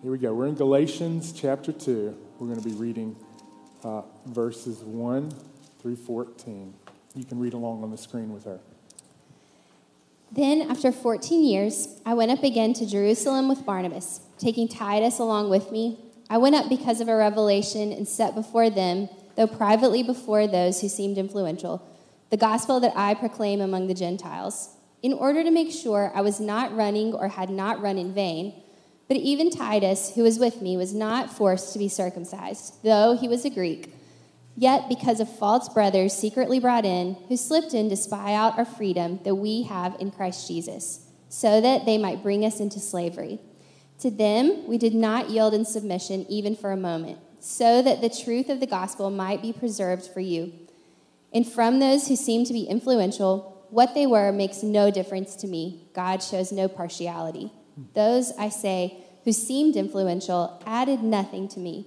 Here we go. We're in Galatians chapter 2. We're going to be reading uh, verses 1 through 14. You can read along on the screen with her. Then, after 14 years, I went up again to Jerusalem with Barnabas, taking Titus along with me. I went up because of a revelation and set before them, though privately before those who seemed influential, the gospel that I proclaim among the Gentiles, in order to make sure I was not running or had not run in vain. But even Titus, who was with me, was not forced to be circumcised, though he was a Greek. Yet, because of false brothers secretly brought in, who slipped in to spy out our freedom that we have in Christ Jesus, so that they might bring us into slavery. To them, we did not yield in submission even for a moment, so that the truth of the gospel might be preserved for you. And from those who seem to be influential, what they were makes no difference to me. God shows no partiality. Those, I say, who seemed influential added nothing to me.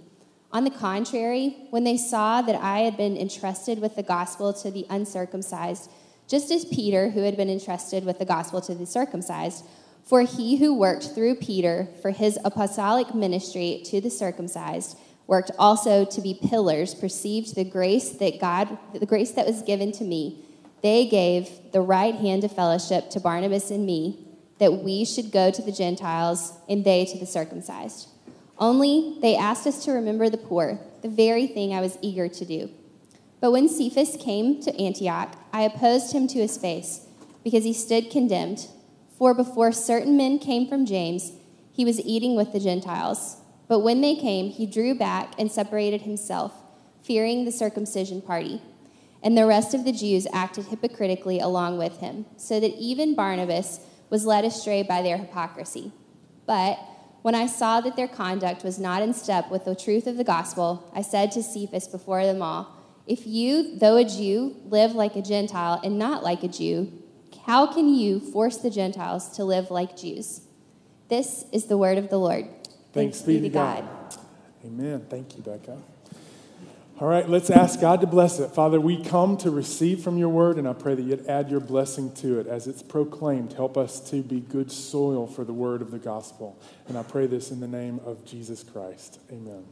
On the contrary, when they saw that I had been entrusted with the gospel to the uncircumcised, just as Peter, who had been entrusted with the gospel to the circumcised, for he who worked through Peter for his apostolic ministry to the circumcised, worked also to be pillars, perceived the grace that God, the grace that was given to me. They gave the right hand of fellowship to Barnabas and me that we should go to the Gentiles and they to the circumcised. Only they asked us to remember the poor, the very thing I was eager to do. But when Cephas came to Antioch, I opposed him to his face, because he stood condemned. For before certain men came from James, he was eating with the Gentiles. But when they came, he drew back and separated himself, fearing the circumcision party. And the rest of the Jews acted hypocritically along with him, so that even Barnabas was led astray by their hypocrisy. But when I saw that their conduct was not in step with the truth of the gospel, I said to Cephas before them all, If you, though a Jew, live like a Gentile and not like a Jew, how can you force the Gentiles to live like Jews? This is the word of the Lord. Thanks, Thanks be to God. God. Amen. Thank you, Becca. All right, let's ask God to bless it. Father, we come to receive from your word, and I pray that you'd add your blessing to it as it's proclaimed. Help us to be good soil for the word of the gospel. And I pray this in the name of Jesus Christ. Amen.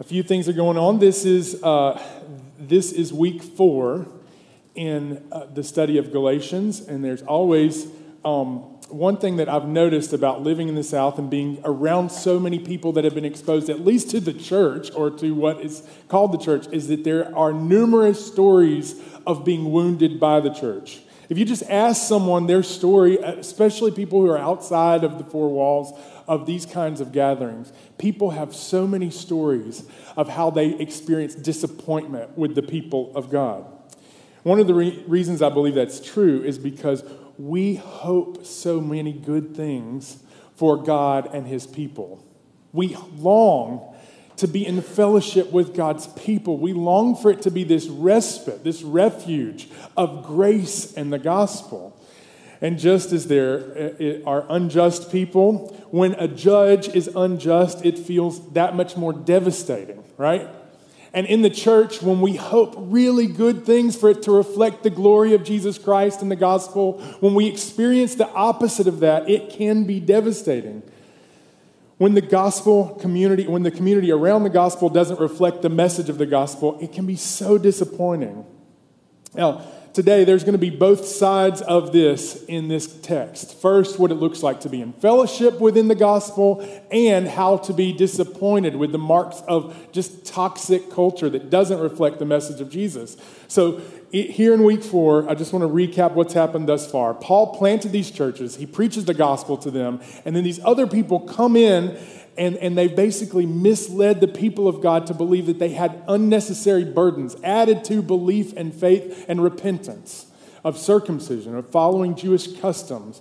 A few things are going on. This is, uh, this is week four in uh, the study of Galatians, and there's always um, one thing that I've noticed about living in the South and being around so many people that have been exposed, at least to the church or to what is called the church, is that there are numerous stories of being wounded by the church. If you just ask someone their story, especially people who are outside of the four walls of these kinds of gatherings, people have so many stories of how they experience disappointment with the people of God. One of the re- reasons I believe that's true is because we hope so many good things for God and His people. We long to be in fellowship with God's people. We long for it to be this respite, this refuge of grace and the gospel. And just as there eh, are unjust people, when a judge is unjust, it feels that much more devastating, right? And in the church, when we hope really good things for it to reflect the glory of Jesus Christ and the gospel, when we experience the opposite of that, it can be devastating. When the gospel community, when the community around the gospel doesn't reflect the message of the gospel, it can be so disappointing. Now, today there's going to be both sides of this in this text. First, what it looks like to be in fellowship within the gospel, and how to be disappointed with the marks of just toxic culture that doesn't reflect the message of Jesus. So, here in week four, I just want to recap what's happened thus far. Paul planted these churches, he preaches the gospel to them, and then these other people come in and, and they basically misled the people of God to believe that they had unnecessary burdens added to belief and faith and repentance of circumcision, of following Jewish customs.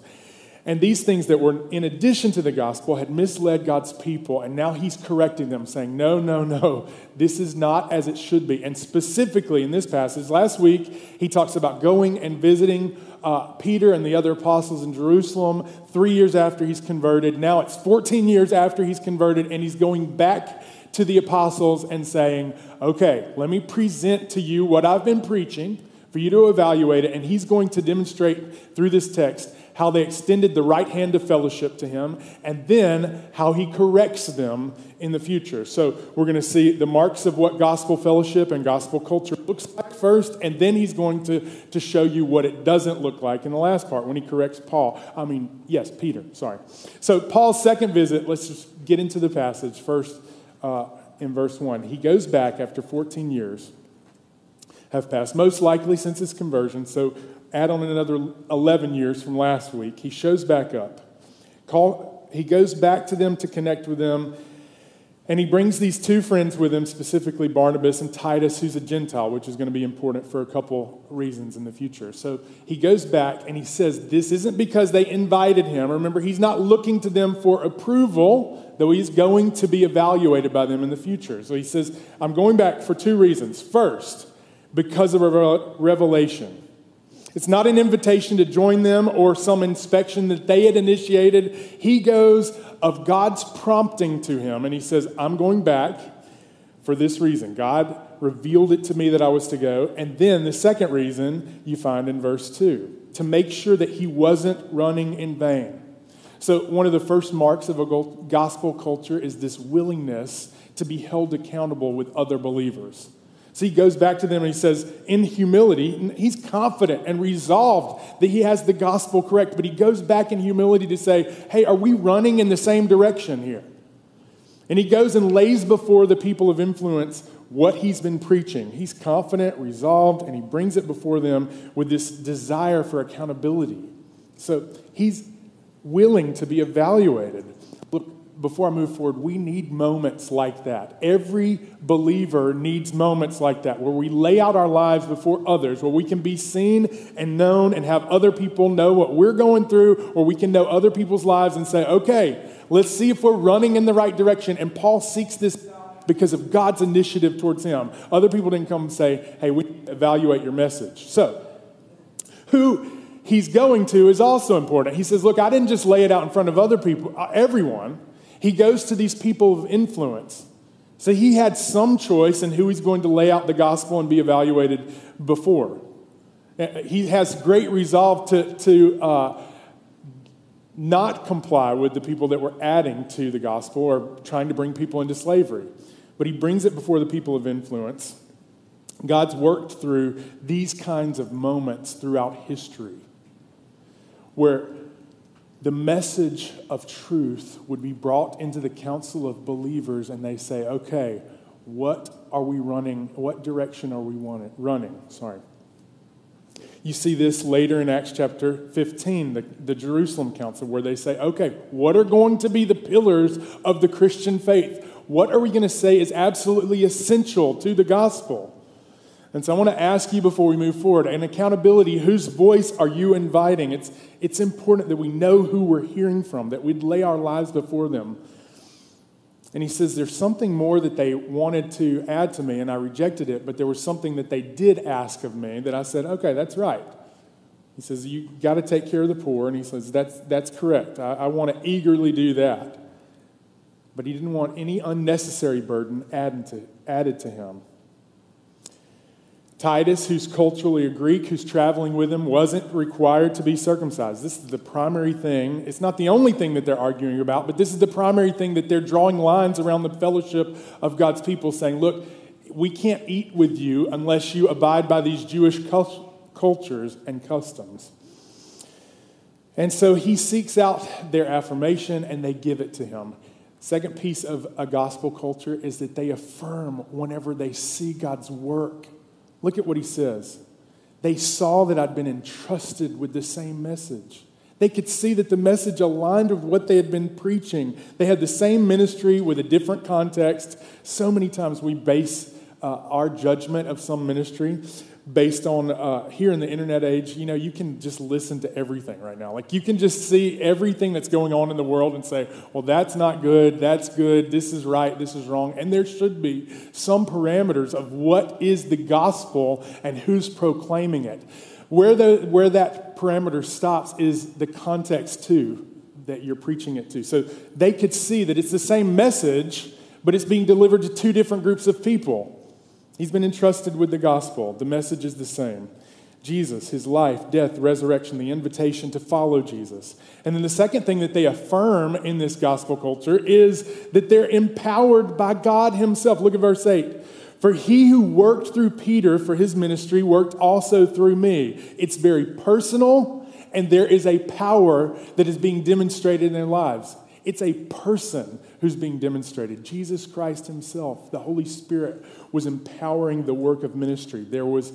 And these things that were in addition to the gospel had misled God's people, and now he's correcting them, saying, No, no, no, this is not as it should be. And specifically in this passage, last week, he talks about going and visiting uh, Peter and the other apostles in Jerusalem three years after he's converted. Now it's 14 years after he's converted, and he's going back to the apostles and saying, Okay, let me present to you what I've been preaching for you to evaluate it. And he's going to demonstrate through this text how they extended the right hand of fellowship to him, and then how he corrects them in the future. So we're going to see the marks of what gospel fellowship and gospel culture looks like first, and then he's going to, to show you what it doesn't look like in the last part when he corrects Paul. I mean, yes, Peter, sorry. So Paul's second visit, let's just get into the passage first uh, in verse 1. He goes back after 14 years have passed, most likely since his conversion. So add on another 11 years from last week. He shows back up. Call, he goes back to them to connect with them. And he brings these two friends with him, specifically Barnabas and Titus, who's a Gentile, which is going to be important for a couple reasons in the future. So he goes back and he says, This isn't because they invited him. Remember, he's not looking to them for approval, though he's going to be evaluated by them in the future. So he says, I'm going back for two reasons. First, because of a revelation. It's not an invitation to join them or some inspection that they had initiated. He goes of God's prompting to him, and he says, I'm going back for this reason. God revealed it to me that I was to go. And then the second reason you find in verse 2 to make sure that he wasn't running in vain. So, one of the first marks of a gospel culture is this willingness to be held accountable with other believers. So he goes back to them and he says, in humility, he's confident and resolved that he has the gospel correct, but he goes back in humility to say, hey, are we running in the same direction here? And he goes and lays before the people of influence what he's been preaching. He's confident, resolved, and he brings it before them with this desire for accountability. So he's willing to be evaluated. Before I move forward, we need moments like that. Every believer needs moments like that where we lay out our lives before others, where we can be seen and known and have other people know what we're going through, or we can know other people's lives and say, okay, let's see if we're running in the right direction. And Paul seeks this because of God's initiative towards him. Other people didn't come and say, hey, we evaluate your message. So, who he's going to is also important. He says, look, I didn't just lay it out in front of other people, uh, everyone. He goes to these people of influence. So he had some choice in who he's going to lay out the gospel and be evaluated before. Uh, he has great resolve to, to uh, not comply with the people that were adding to the gospel or trying to bring people into slavery. But he brings it before the people of influence. God's worked through these kinds of moments throughout history where the message of truth would be brought into the council of believers and they say, okay, what are we running? What direction are we running? Sorry. You see this later in Acts chapter 15, the, the Jerusalem Council, where they say, okay, what are going to be the pillars of the Christian faith? What are we going to say is absolutely essential to the gospel? And so I want to ask you before we move forward an accountability whose voice are you inviting? It's, it's important that we know who we're hearing from, that we'd lay our lives before them. And he says, There's something more that they wanted to add to me, and I rejected it, but there was something that they did ask of me that I said, Okay, that's right. He says, You got to take care of the poor. And he says, That's, that's correct. I, I want to eagerly do that. But he didn't want any unnecessary burden added to, added to him. Titus, who's culturally a Greek, who's traveling with him, wasn't required to be circumcised. This is the primary thing. It's not the only thing that they're arguing about, but this is the primary thing that they're drawing lines around the fellowship of God's people, saying, look, we can't eat with you unless you abide by these Jewish cultures and customs. And so he seeks out their affirmation and they give it to him. Second piece of a gospel culture is that they affirm whenever they see God's work Look at what he says. They saw that I'd been entrusted with the same message. They could see that the message aligned with what they had been preaching. They had the same ministry with a different context. So many times we base uh, our judgment of some ministry based on uh, here in the internet age, you know, you can just listen to everything right now. Like you can just see everything that's going on in the world and say, well, that's not good, that's good, this is right, this is wrong. And there should be some parameters of what is the gospel and who's proclaiming it. Where, the, where that parameter stops is the context, too, that you're preaching it to. So they could see that it's the same message, but it's being delivered to two different groups of people. He's been entrusted with the gospel. The message is the same. Jesus, his life, death, resurrection, the invitation to follow Jesus. And then the second thing that they affirm in this gospel culture is that they're empowered by God himself. Look at verse 8. For he who worked through Peter for his ministry worked also through me. It's very personal, and there is a power that is being demonstrated in their lives. It's a person who's being demonstrated. Jesus Christ himself, the Holy Spirit, was empowering the work of ministry. There was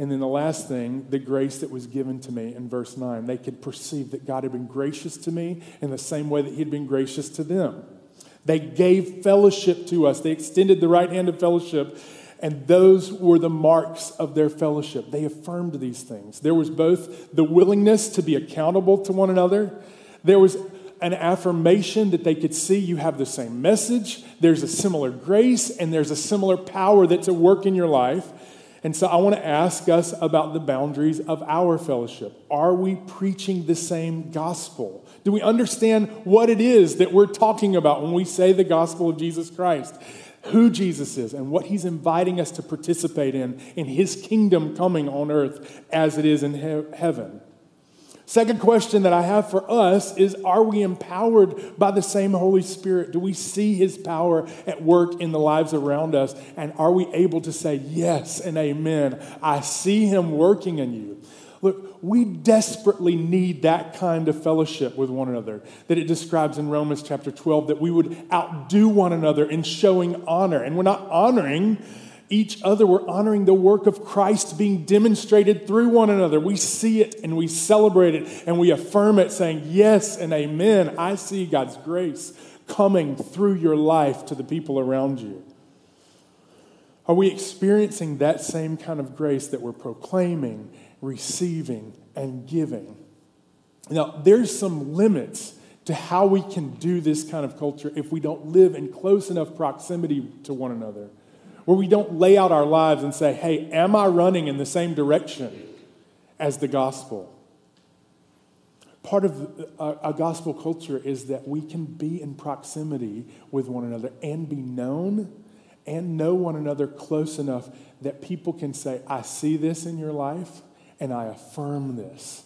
and then the last thing, the grace that was given to me in verse 9. They could perceive that God had been gracious to me in the same way that He had been gracious to them. They gave fellowship to us, they extended the right hand of fellowship, and those were the marks of their fellowship. They affirmed these things. There was both the willingness to be accountable to one another, there was an affirmation that they could see you have the same message, there's a similar grace, and there's a similar power that's at work in your life. And so I want to ask us about the boundaries of our fellowship. Are we preaching the same gospel? Do we understand what it is that we're talking about when we say the gospel of Jesus Christ? Who Jesus is and what he's inviting us to participate in, in his kingdom coming on earth as it is in he- heaven. Second question that I have for us is Are we empowered by the same Holy Spirit? Do we see His power at work in the lives around us? And are we able to say, Yes and amen? I see Him working in you. Look, we desperately need that kind of fellowship with one another that it describes in Romans chapter 12 that we would outdo one another in showing honor. And we're not honoring each other. We're honoring the work of Christ being demonstrated through one another. We see it and we celebrate it and we affirm it, saying, Yes and amen. I see God's grace coming through your life to the people around you. Are we experiencing that same kind of grace that we're proclaiming, receiving, and giving? Now, there's some limits to how we can do this kind of culture if we don't live in close enough proximity to one another where we don't lay out our lives and say, hey, am I running in the same direction as the gospel? Part of uh, a, a, gospel culture is that we can be in proximity with one another and be known and know one another close enough that people can say, I see this in your life and I affirm this.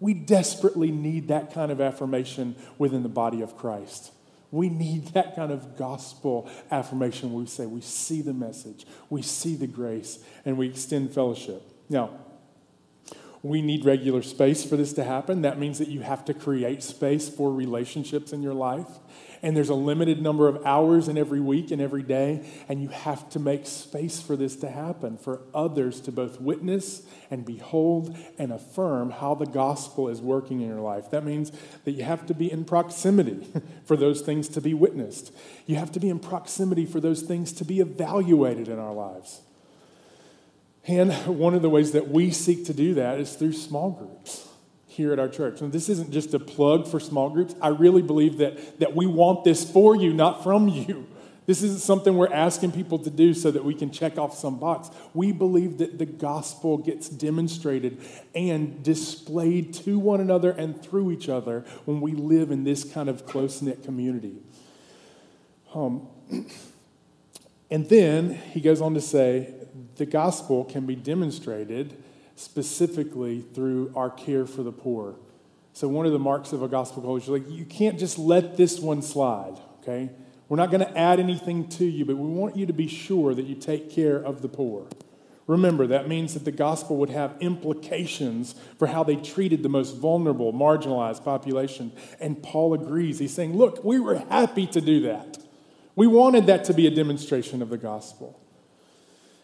We desperately need that kind of affirmation within the body of Christ. We need that kind of gospel affirmation we say we see the message, we see the grace, and we extend fellowship. Now, we need regular space for this to happen. That means that you have to create space for relationships in your life and there's a limited number of hours in every week and every day, and you have to make space for this to happen, for others to both witness and behold and affirm how the gospel is working in your life. That means that you have to be in proximity for those things to be witnessed. You have to be in proximity for those things to be evaluated in our lives. And one of the ways that we seek to do that is through small groups here at our church. And this isn't just a plug for small groups. I really believe that, that we want this for you, not from you. This isn't something we're asking people to do so that we can check off some box. We believe that the gospel gets demonstrated and displayed to one another and through each other when we live in this kind of close knit community. Um, and then he goes on to say the gospel can be demonstrated specifically through our care for the poor. So, one of the marks of a gospel culture, like you can't just let this one slide, okay? We're not going to add anything to you, but we want you to be sure that you take care of the poor. Remember, that means that the gospel would have implications for how they treated the most vulnerable, marginalized population. And Paul agrees. He's saying, Look, we were happy to do that. We wanted that to be a demonstration of the gospel.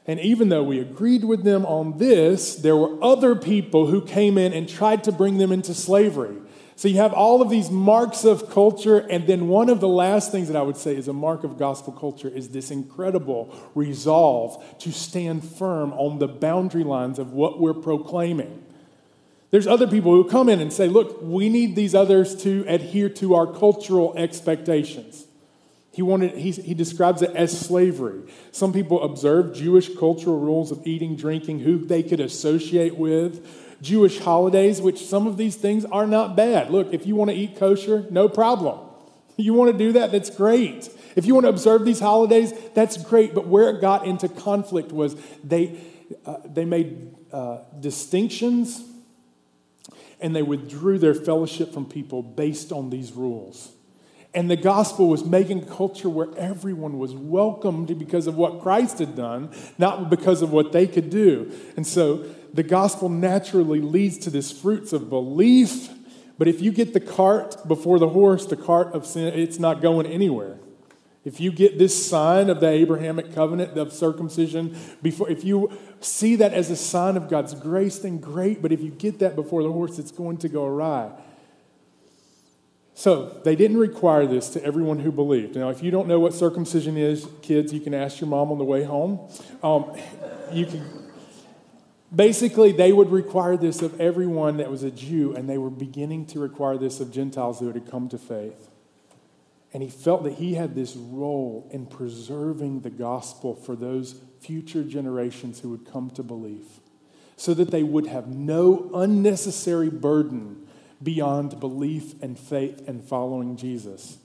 And even though we agreed with them on this, there were other people who came in and tried to bring them into slavery. So you have all of these marks of culture, and then one of the last things that I would say is a mark of gospel culture is this incredible resolve to stand firm on the boundary lines of what we're proclaiming. There's other people who come in and say, look, we need these others to adhere to our cultural expectations. He, wanted, he, he describes it as slavery. Some people observed Jewish cultural rules of eating, drinking, who they could associate with, Jewish holidays, which some of these things are not bad. Look, if you want to eat kosher, no problem. You want to do that, that's great. If you want to observe these holidays, that's great. But where it got into conflict was they, uh, they made uh, distinctions and they withdrew their fellowship from people based on these rules. And the gospel was making a culture where everyone was welcomed because of what Christ had done, not because of what they could do. And so the gospel naturally leads to this fruits of belief. But if you get the cart before the horse, the cart of sin, it's not going anywhere. If you get this sign of the Abrahamic covenant of circumcision before, if you see that as a sign of God's grace, then great. But if you get that before the horse, it's going to go awry. So they didn't require this to everyone who believed. Now, if you don't know what circumcision is, kids, you can ask your mom on the way home. Um, you can. Basically, they would require this of everyone that was a Jew, and they were beginning to require this of Gentiles who had come to faith. And he felt that he had this role in preserving the gospel for those future generations who would come to believe, so that they would have no unnecessary burden beyond belief and faith and following Jesus.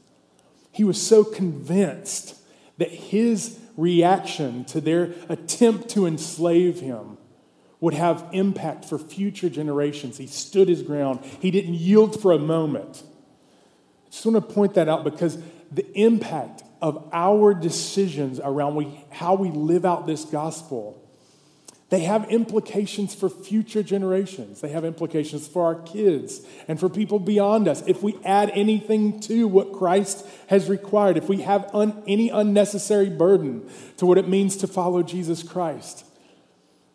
He was so convinced that his reaction to their attempt to enslave him would have impact for future generations. He stood his ground, he didn't yield for a moment I just want to point that out because the impact of our decisions around we, how we live out this gospel they have implications for future generations. They have implications for our kids and for people beyond us. If we add anything to what Christ has required, if we have un- any unnecessary burden to what it means to follow Jesus Christ,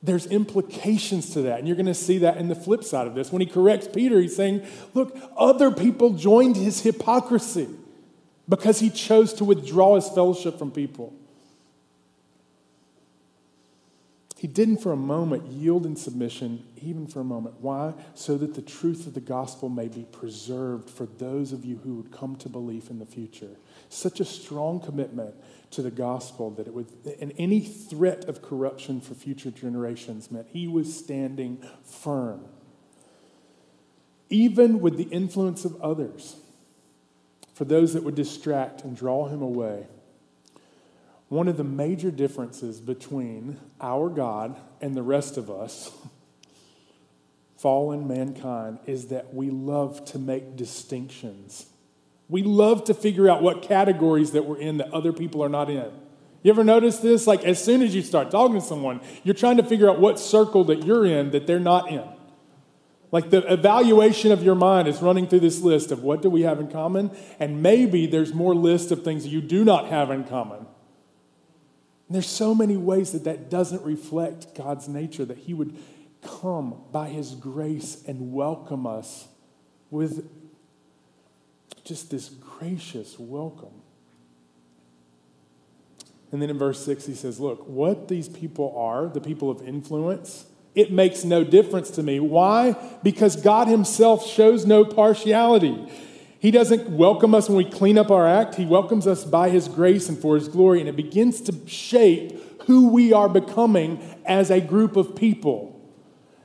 there's implications to that. And you're going to see that in the flip side of this. When he corrects Peter, he's saying, Look, other people joined his hypocrisy because he chose to withdraw his fellowship from people. He didn't for a moment yield in submission, even for a moment. Why? So that the truth of the gospel may be preserved for those of you who would come to belief in the future. Such a strong commitment to the gospel that it would, and any threat of corruption for future generations meant he was standing firm, even with the influence of others, for those that would distract and draw him away. One of the major differences between our God and the rest of us, fallen mankind, is that we love to make distinctions we love to figure out what categories that we're in that other people are not in. You ever notice this? Like, as soon as you start talking to someone, you're trying to figure out what circle that you're in that they're not in. Like, the evaluation of your mind is running through this list of what do we have in common, and maybe there's more list of things you do not have in common. And there's so many ways that that doesn't reflect God's nature, that He would come by His grace and welcome us with just this gracious welcome. And then in verse 6, he says, Look, what these people are, the people of influence, it makes no difference to me. Why? Because God Himself shows no partiality. He doesn't welcome us when we clean up our act, He welcomes us by His grace and for His glory, and it begins to shape who we are becoming as a group of people.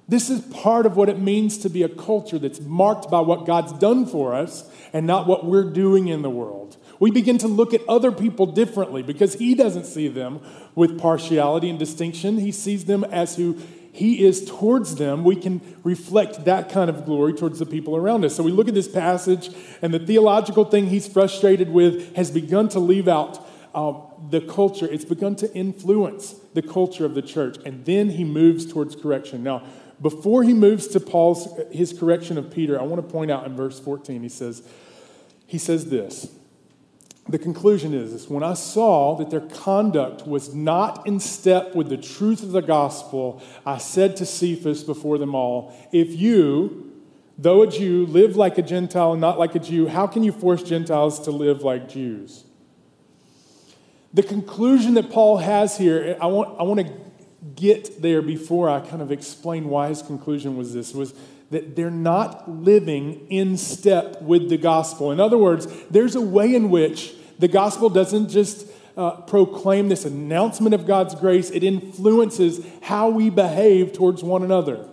This is part of what it means to be a culture that's marked by what God's done for us and not what we're doing in the world. We begin to look at other people differently because He doesn't see them with partiality and distinction. He sees them as who He is towards them. We can reflect that kind of glory towards the people around us. So we look at this passage, and the theological thing He's frustrated with has begun to leave out uh, the culture. It's begun to influence the culture of the church. And then He moves towards correction. Now, before he moves to Paul's his correction of Peter, I want to point out in verse 14, he says, he says this. The conclusion is this when I saw that their conduct was not in step with the truth of the gospel, I said to Cephas before them all, If you, though a Jew, live like a Gentile and not like a Jew, how can you force Gentiles to live like Jews? The conclusion that Paul has here, I want, I want to get there before I kind of explain why his conclusion was this was that they're not living in step with the gospel. In other words, there's a way in which the gospel doesn't just uh, proclaim this announcement of God's grace, it influences how we behave towards one another.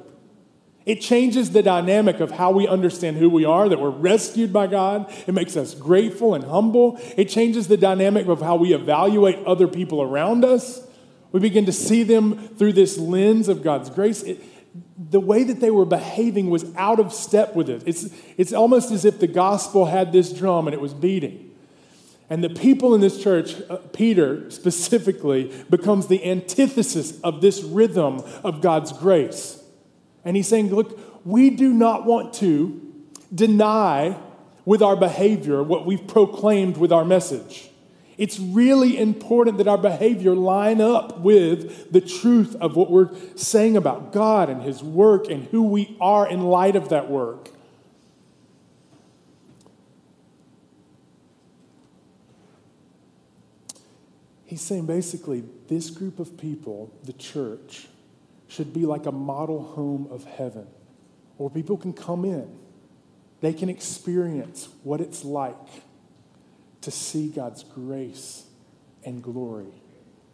It changes the dynamic of how we understand who we are, that we're rescued by God. It makes us grateful and humble. It changes the dynamic of how we evaluate other people around us We begin to see them through this lens of God's grace. It, the way that they were behaving was out of step with it. It's, it's almost as if the gospel had this drum and it was beating. And the people in this church, uh, Peter specifically, becomes the antithesis of this rhythm of God's grace. And he's saying, Look, we do not want to deny with our behavior what we've proclaimed with our message. It's really important that our behavior line up with the truth of what we're saying about God and His work and who we are in light of that work. He's saying basically, this group of people, the church, should be like a model home of heaven where people can come in, they can experience what it's like to see God's grace and glory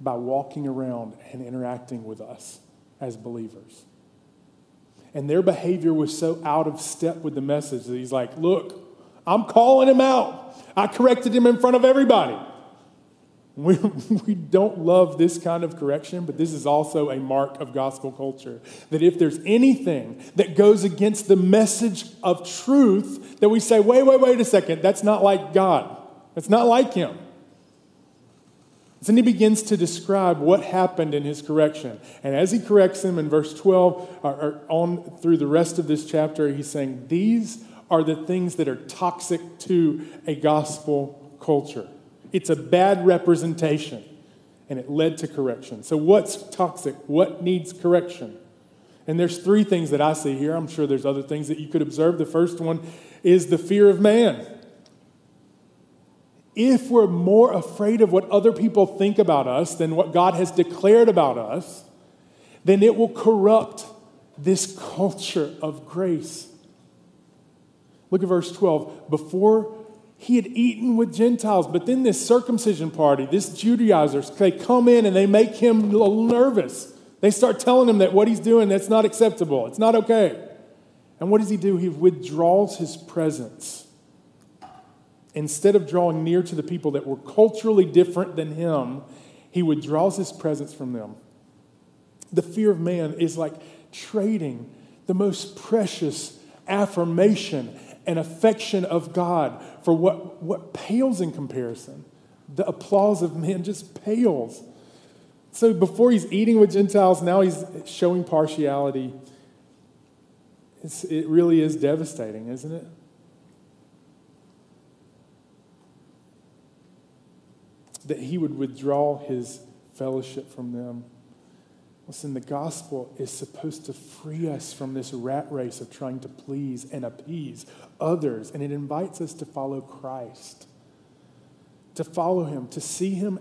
by walking around and interacting with us as believers. And their behavior was so out of step with the message that he's like, Look, I'm calling him out. I corrected him in front of everybody. We, we don't love this kind of correction, but this is also a mark of gospel culture. That if there's anything that goes against the message of truth, that we say, wait, wait, wait a second, that's not like God. It's not like him. And then he begins to describe what happened in his correction. And as he corrects them in verse 12, or, or on through the rest of this chapter, he's saying, These are the things that are toxic to a gospel culture. It's a bad representation, and it led to correction. So, what's toxic? What needs correction? And there's three things that I see here. I'm sure there's other things that you could observe. The first one is the fear of man if we're more afraid of what other people think about us than what God has declared about us, then it will corrupt this culture of grace. Look at verse 12. Before he had eaten with Gentiles, but then this circumcision party, this Judaizers, they come in and they make him a little nervous. They start telling him that what he's doing, that's not acceptable. It's not okay. And what does he do? He withdraws his presence instead of drawing near to the people that were culturally different than him, he withdraws his presence from them. The fear of man is like trading the most precious affirmation and affection of God for what, what pales in comparison. The applause of men just pales. So before he's eating with Gentiles, now he's showing partiality. It's, it really is devastating, isn't it? That he would withdraw his fellowship from them. Listen, the gospel is supposed to free us from this rat race of trying to please and appease others, and it invites us to follow Christ, to follow him, to see him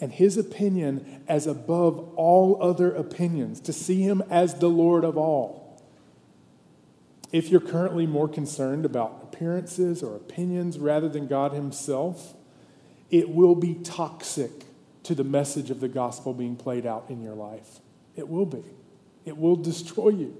and his opinion as above all other opinions, to see him as the Lord of all. If you're currently more concerned about appearances or opinions rather than God himself, it will be toxic to the message of the gospel being played out in your life. It will be. It will destroy you.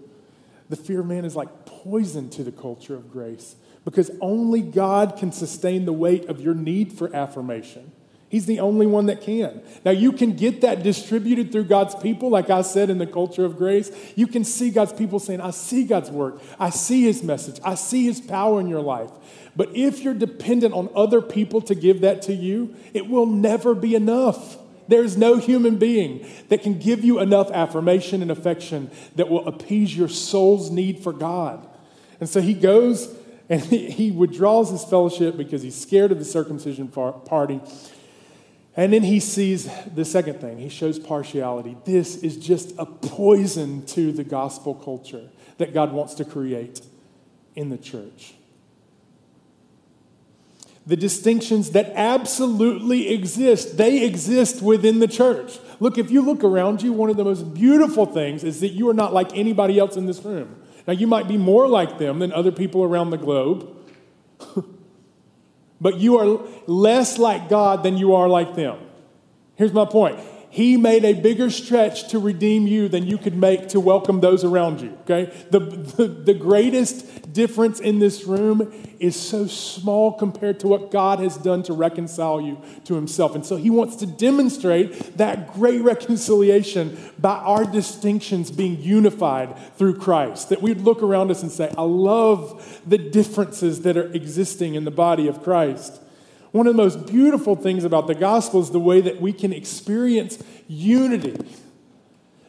The fear of man is like poison to the culture of grace because only God can sustain the weight of your need for affirmation. He's the only one that can. Now, you can get that distributed through God's people, like I said in the culture of grace. You can see God's people saying, I see God's work. I see His message. I see His power in your life. But if you're dependent on other people to give that to you, it will never be enough. There's no human being that can give you enough affirmation and affection that will appease your soul's need for God. And so he goes and he withdraws his fellowship because he's scared of the circumcision party. And then he sees the second thing. He shows partiality. This is just a poison to the gospel culture that God wants to create in the church the distinctions that absolutely exist. They exist within the church. Look, if you look around you, one of the most beautiful things is that you are not like anybody else in this room. Now, you might be more like them than other people around the globe, but you are less like God than you are like them. Here's my point He made a bigger stretch to redeem you than you could make to welcome those around you, okay? The, the, the greatest difference in this room is so small compared to what God has done to reconcile you to Himself. And so He wants to demonstrate that great reconciliation by our distinctions being unified through Christ. That we'd look around us and say, I love the differences that are existing in the body of Christ. One of the most beautiful things about the gospel is the way that we can experience unity.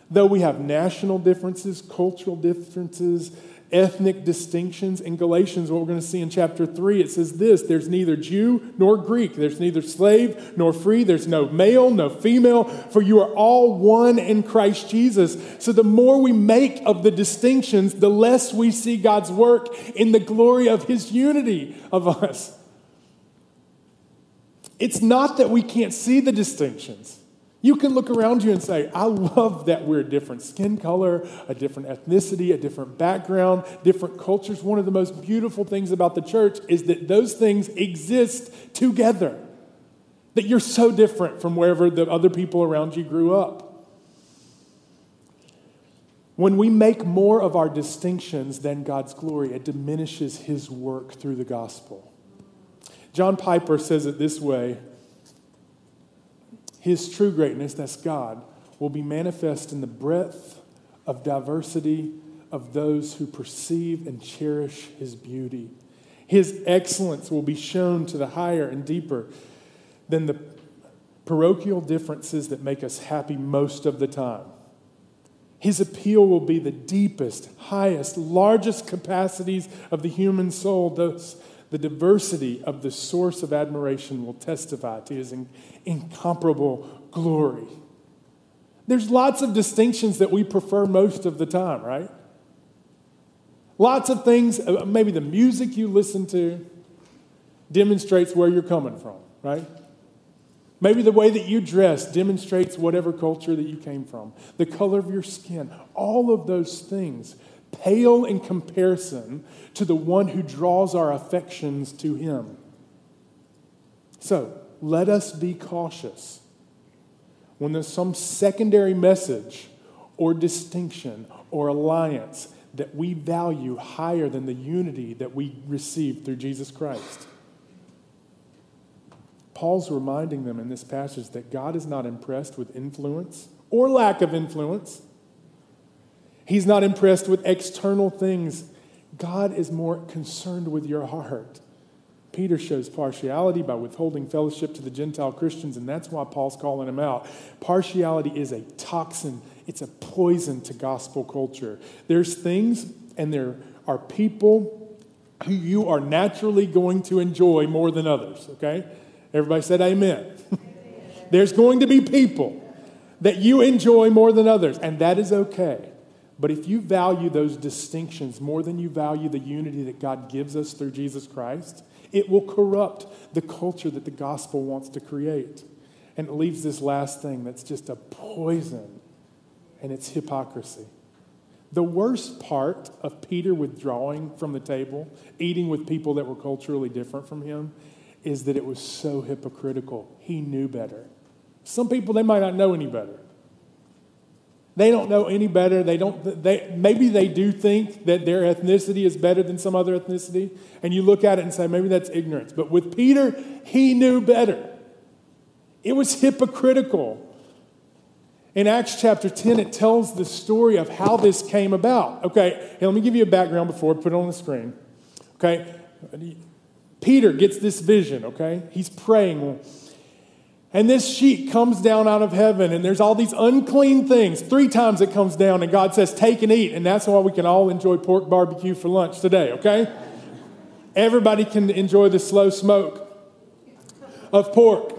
Though we have national differences, cultural differences, ethnic distinctions. In Galatians, what we're going to see in chapter 3, it says this there's neither Jew nor Greek, there's neither slave nor free, there's no male, no female, for you are all one in Christ Jesus. So the more we make of the distinctions, the less we see God's work in the glory of his unity of us. It's not that we can't see the distinctions. You can look around you and say, I love that we're a different skin color, a different ethnicity, a different background, different cultures. One of the most beautiful things about the church is that those things exist together. That you're so different from wherever the other people around you grew up. When we make more of our distinctions than God's glory, it diminishes his work through the gospel. John Piper says it this way His true greatness, that's God, will be manifest in the breadth of diversity of those who perceive and cherish His beauty. His excellence will be shown to the higher and deeper than the parochial differences that make us happy most of the time. His appeal will be the deepest, highest, largest capacities of the human soul, those the diversity of the source of admiration will testify to his incomparable glory. There's lots of distinctions that we prefer most of the time, right? Lots of things, uh, maybe the music you listen to demonstrates where you're coming from, right? Maybe the way that you dress demonstrates whatever culture that you came from, the color of your skin, all of those things pale in comparison to the one who draws our affections to him. So let us be cautious when there's some secondary message or distinction or alliance that we value higher than the unity that we receive through Jesus Christ. Paul's reminding them in this passage that God is not impressed with influence or lack of influence. He's not impressed with external things. God is more concerned with your heart. Peter shows partiality by withholding fellowship to the Gentile Christians, and that's why Paul's calling him out. Partiality is a toxin, it's a poison to gospel culture. There's things and there are people who you are naturally going to enjoy more than others, okay? Everybody said amen. There's going to be people that you enjoy more than others, and that is okay. But if you value those distinctions more than you value the unity that God gives us through Jesus Christ, it will corrupt the culture that the gospel wants to create. And it leaves this last thing that's just a poison, and it's hypocrisy. The worst part of Peter withdrawing from the table, eating with people that were culturally different from him, is that it was so hypocritical. He knew better. Some people, they might not know any better. They don't know any better. They don't, they, maybe they do think that their ethnicity is better than some other ethnicity. And you look at it and say, maybe that's ignorance. But with Peter, he knew better. It was hypocritical. In Acts chapter 10, it tells the story of how this came about. Okay, let me give you a background before I put it on the screen. Okay, Peter gets this vision, okay? He's praying. And this sheet comes down out of heaven, and there's all these unclean things. Three times it comes down, and God says, Take and eat. And that's why we can all enjoy pork barbecue for lunch today, okay? Everybody can enjoy the slow smoke of pork.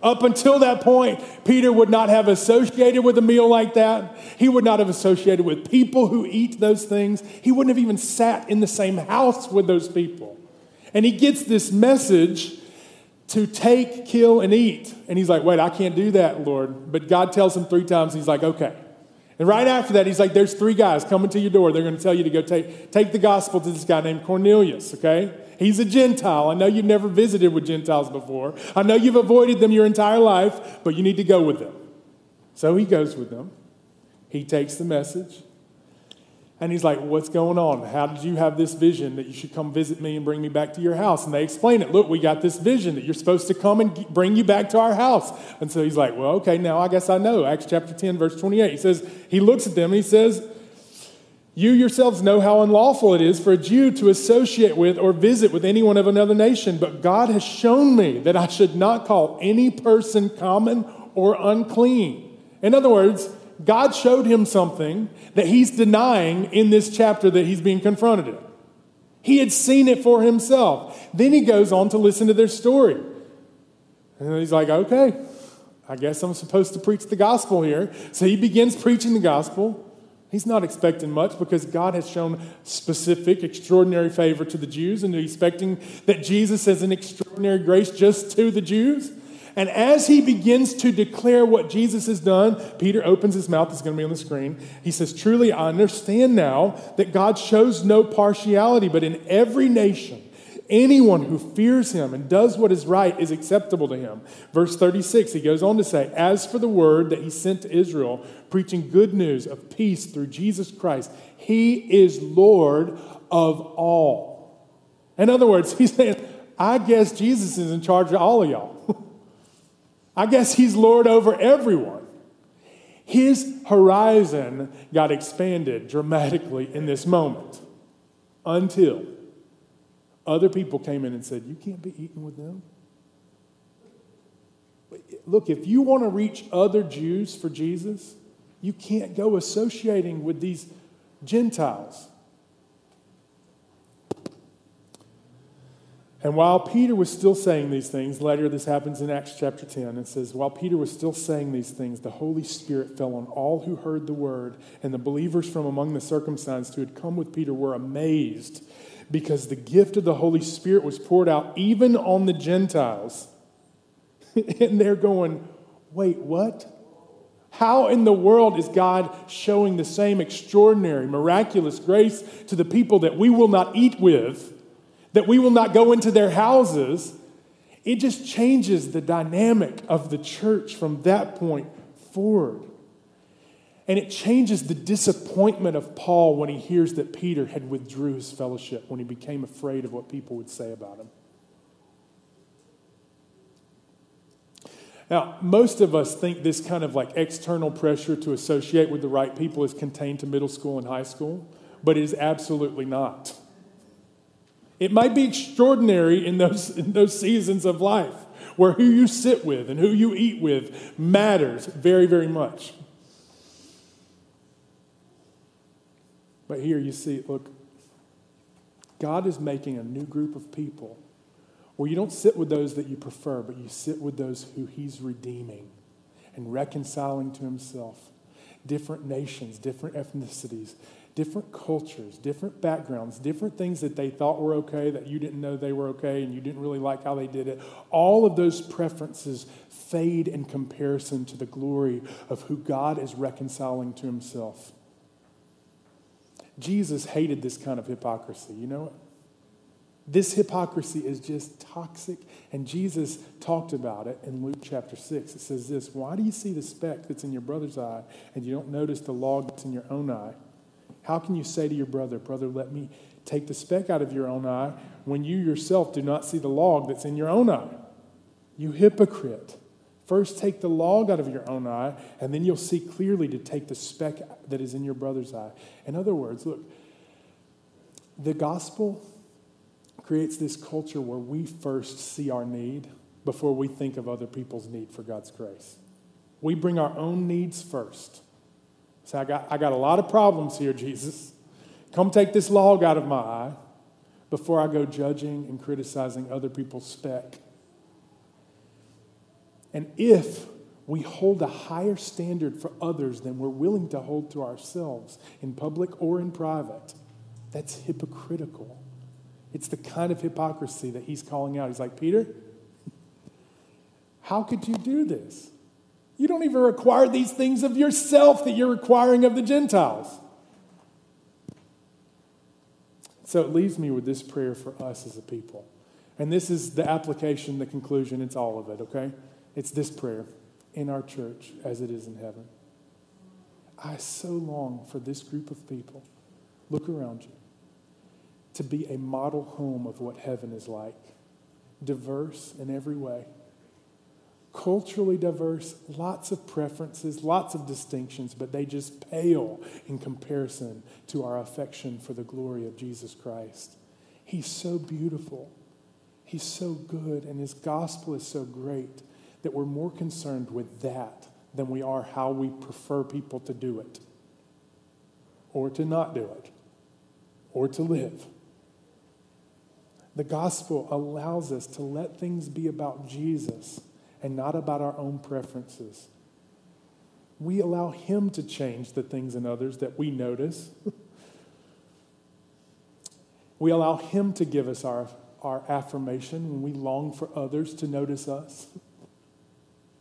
Up until that point, Peter would not have associated with a meal like that. He would not have associated with people who eat those things. He wouldn't have even sat in the same house with those people. And he gets this message to take, kill, and eat. And he's like, wait, I can't do that, Lord. But God tells him three times, he's like, okay. And right after that, he's like, there's three guys coming to your door. They're going to tell you to go take, take the gospel to this guy named Cornelius, okay? He's a Gentile. I know you've never visited with Gentiles before. I know you've avoided them your entire life, but you need to go with them. So he goes with them. He takes the message. And he's like, What's going on? How did you have this vision that you should come visit me and bring me back to your house? And they explain it. Look, we got this vision that you're supposed to come and bring you back to our house. And so he's like, Well, okay, now I guess I know. Acts chapter 10, verse 28. He says, He looks at them and he says, You yourselves know how unlawful it is for a Jew to associate with or visit with anyone of another nation, but God has shown me that I should not call any person common or unclean. In other words, God showed him something that he's denying in this chapter that he's being confronted in. He had seen it for himself. Then he goes on to listen to their story. And he's like, okay, I guess I'm supposed to preach the gospel here. So he begins preaching the gospel. He's not expecting much because God has shown specific, extraordinary favor to the Jews, and expecting that Jesus has an extraordinary grace just to the Jews. And as he begins to declare what Jesus has done, Peter opens his mouth. It's going to be on the screen. He says, Truly, I understand now that God shows no partiality, but in every nation, anyone who fears him and does what is right is acceptable to him. Verse 36, he goes on to say, As for the word that he sent to Israel, preaching good news of peace through Jesus Christ, he is Lord of all. In other words, he's saying, I guess Jesus is in charge of all of y'all. I guess he's Lord over everyone. His horizon got expanded dramatically in this moment until other people came in and said, You can't be eating with them. Look, if you want to reach other Jews for Jesus, you can't go associating with these Gentiles. And while Peter was still saying these things, later this happens in Acts chapter 10, it says, While Peter was still saying these things, the Holy Spirit fell on all who heard the word, and the believers from among the circumcised who had come with Peter were amazed because the gift of the Holy Spirit was poured out even on the Gentiles. and they're going, Wait, what? How in the world is God showing the same extraordinary, miraculous grace to the people that we will not eat with? That we will not go into their houses, it just changes the dynamic of the church from that point forward. And it changes the disappointment of Paul when he hears that Peter had withdrew his fellowship, when he became afraid of what people would say about him. Now, most of us think this kind of like external pressure to associate with the right people is contained to middle school and high school, but it is absolutely not. It might be extraordinary in those, in those seasons of life where who you sit with and who you eat with matters very, very much. But here you see, look, God is making a new group of people where you don't sit with those that you prefer, but you sit with those who He's redeeming and reconciling to Himself. Different nations, different ethnicities, different cultures, different backgrounds, different things that they thought were okay that you didn't know they were okay and you didn't really like how they did it. All of those preferences fade in comparison to the glory of who God is reconciling to himself. Jesus hated this kind of hypocrisy. You know what? This hypocrisy is just toxic, and Jesus talked about it in Luke chapter 6. It says this Why do you see the speck that's in your brother's eye, and you don't notice the log that's in your own eye? How can you say to your brother, Brother, let me take the speck out of your own eye when you yourself do not see the log that's in your own eye? You hypocrite. First, take the log out of your own eye, and then you'll see clearly to take the speck that is in your brother's eye. In other words, look, the gospel creates this culture where we first see our need before we think of other people's need for God's grace. We bring our own needs first. Say, I got, I got a lot of problems here, Jesus. Come take this log out of my eye before I go judging and criticizing other people's speck. And if we hold a higher standard for others than we're willing to hold to ourselves in public or in private, that's hypocritical. It's the kind of hypocrisy that he's calling out. He's like, Peter, how could you do this? You don't even require these things of yourself that you're requiring of the Gentiles. So it leaves me with this prayer for us as a people. And this is the application, the conclusion, it's all of it, okay? It's this prayer. in our church as it is in heaven. I so long for this group of people. Look around you. To be a model home of what heaven is like, diverse in every way culturally diverse, lots of preferences, lots of distinctions, but they just pale in comparison to our affection for the glory of Jesus Christ. He's so beautiful. He's so good, and his gospel is so great that we're more concerned with that than we are how we prefer people to do it, or to not do it, or to live. The gospel allows us to let things be about Jesus and not about our own preferences. We allow Him to change the things in others that we notice. we allow Him to give us our, our affirmation when we long for others to notice us.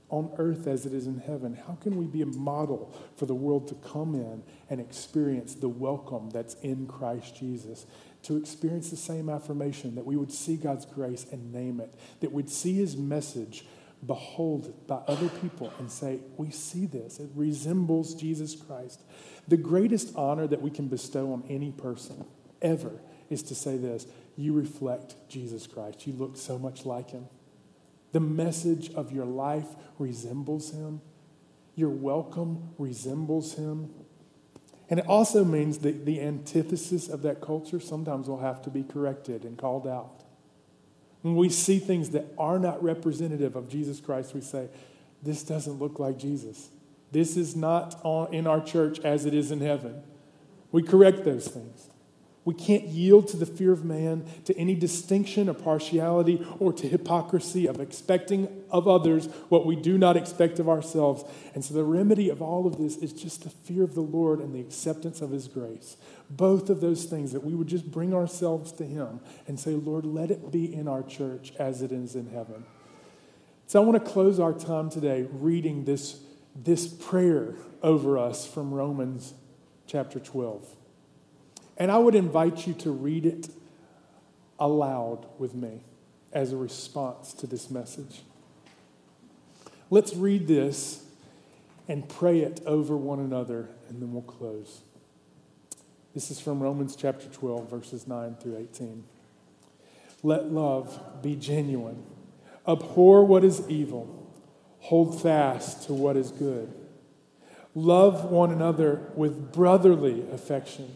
On earth as it is in heaven, how can we be a model for the world to come in and experience the welcome that's in Christ Jesus? To experience the same affirmation, that we would see God's grace and name it, that we'd see His message behold by other people and say, We see this. It resembles Jesus Christ. The greatest honor that we can bestow on any person ever is to say this You reflect Jesus Christ. You look so much like him. The message of your life resembles him. Your welcome resembles him. And it also means that the antithesis of that culture sometimes will have to be corrected and called out. When we see things that are not representative of Jesus Christ, we say, This doesn't look like Jesus. This is not in our church as it is in heaven. We correct those things. We can't yield to the fear of man, to any distinction or partiality, or to hypocrisy of expecting of others what we do not expect of ourselves. And so the remedy of all of this is just the fear of the Lord and the acceptance of his grace. Both of those things that we would just bring ourselves to him and say, Lord, let it be in our church as it is in heaven. So I want to close our time today reading this, this prayer over us from Romans chapter 12. And I would invite you to read it aloud with me as a response to this message. Let's read this and pray it over one another, and then we'll close. This is from Romans chapter 12, verses 9 through 18. Let love be genuine. Abhor what is evil. Hold fast to what is good. Love one another with brotherly affection